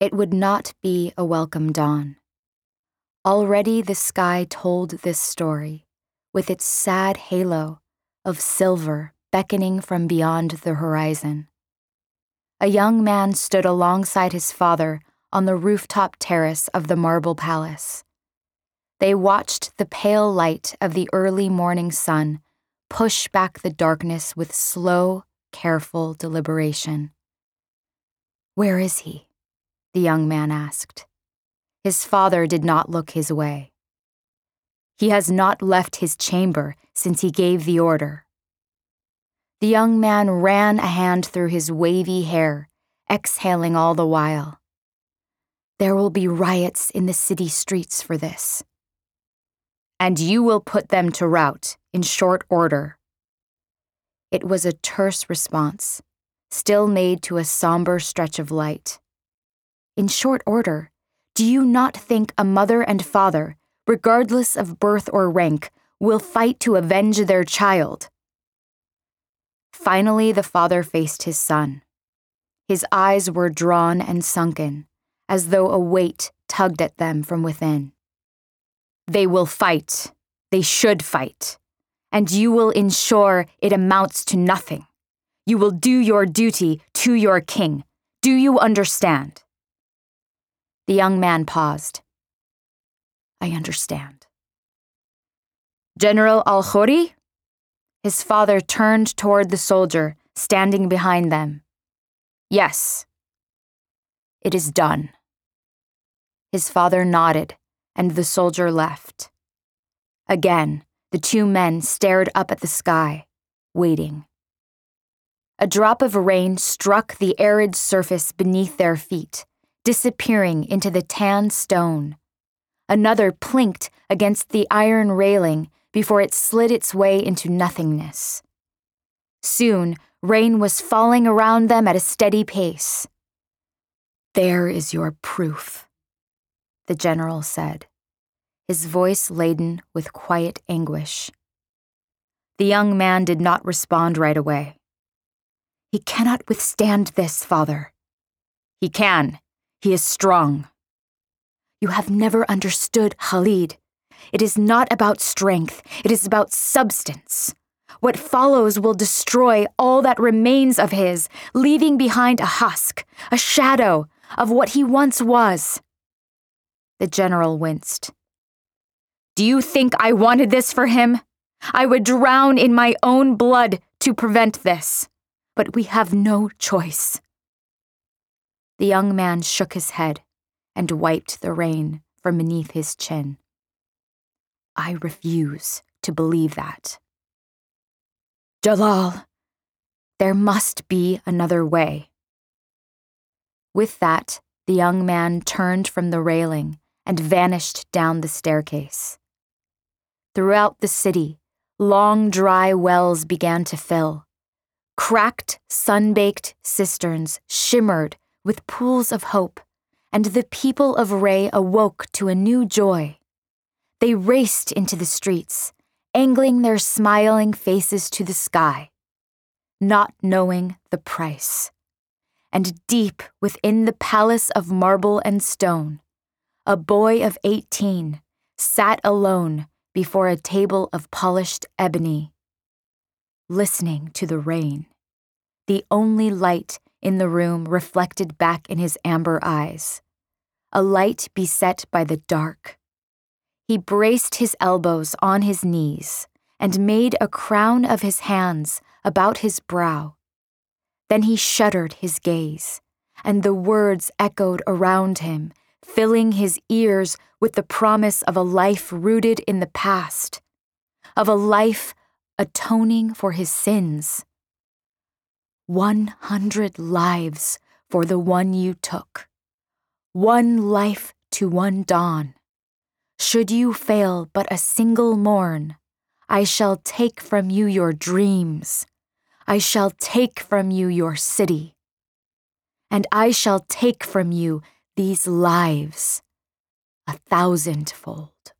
It would not be a welcome dawn. Already the sky told this story, with its sad halo of silver beckoning from beyond the horizon. A young man stood alongside his father on the rooftop terrace of the marble palace. They watched the pale light of the early morning sun push back the darkness with slow, careful deliberation. Where is he? The young man asked. His father did not look his way. He has not left his chamber since he gave the order. The young man ran a hand through his wavy hair, exhaling all the while. There will be riots in the city streets for this. And you will put them to rout in short order. It was a terse response, still made to a somber stretch of light. In short order, do you not think a mother and father, regardless of birth or rank, will fight to avenge their child? Finally, the father faced his son. His eyes were drawn and sunken, as though a weight tugged at them from within. They will fight. They should fight. And you will ensure it amounts to nothing. You will do your duty to your king. Do you understand? The young man paused. I understand. General Al Khoury? His father turned toward the soldier, standing behind them. Yes. It is done. His father nodded, and the soldier left. Again, the two men stared up at the sky, waiting. A drop of rain struck the arid surface beneath their feet disappearing into the tan stone. Another plinked against the iron railing before it slid its way into nothingness. Soon, rain was falling around them at a steady pace. There is your proof, the general said, his voice laden with quiet anguish. The young man did not respond right away. He cannot withstand this, father. He can, he is strong. You have never understood Khalid. It is not about strength, it is about substance. What follows will destroy all that remains of his, leaving behind a husk, a shadow of what he once was. The general winced. Do you think I wanted this for him? I would drown in my own blood to prevent this. But we have no choice. The young man shook his head and wiped the rain from beneath his chin. I refuse to believe that. Jalal, there must be another way. With that, the young man turned from the railing and vanished down the staircase. Throughout the city, long dry wells began to fill. Cracked, sun baked cisterns shimmered with pools of hope, and the people of Rey awoke to a new joy. They raced into the streets, angling their smiling faces to the sky, not knowing the price. And deep within the palace of marble and stone, a boy of eighteen sat alone before a table of polished ebony, listening to the rain, the only light in the room reflected back in his amber eyes, a light beset by the dark. He braced his elbows on his knees and made a crown of his hands about his brow. Then he shuttered his gaze, and the words echoed around him, filling his ears with the promise of a life rooted in the past, of a life atoning for his sins. 100 lives for the one you took. One life to one dawn. Should you fail but a single morn, I shall take from you your dreams. I shall take from you your city. And I shall take from you these lives a thousandfold.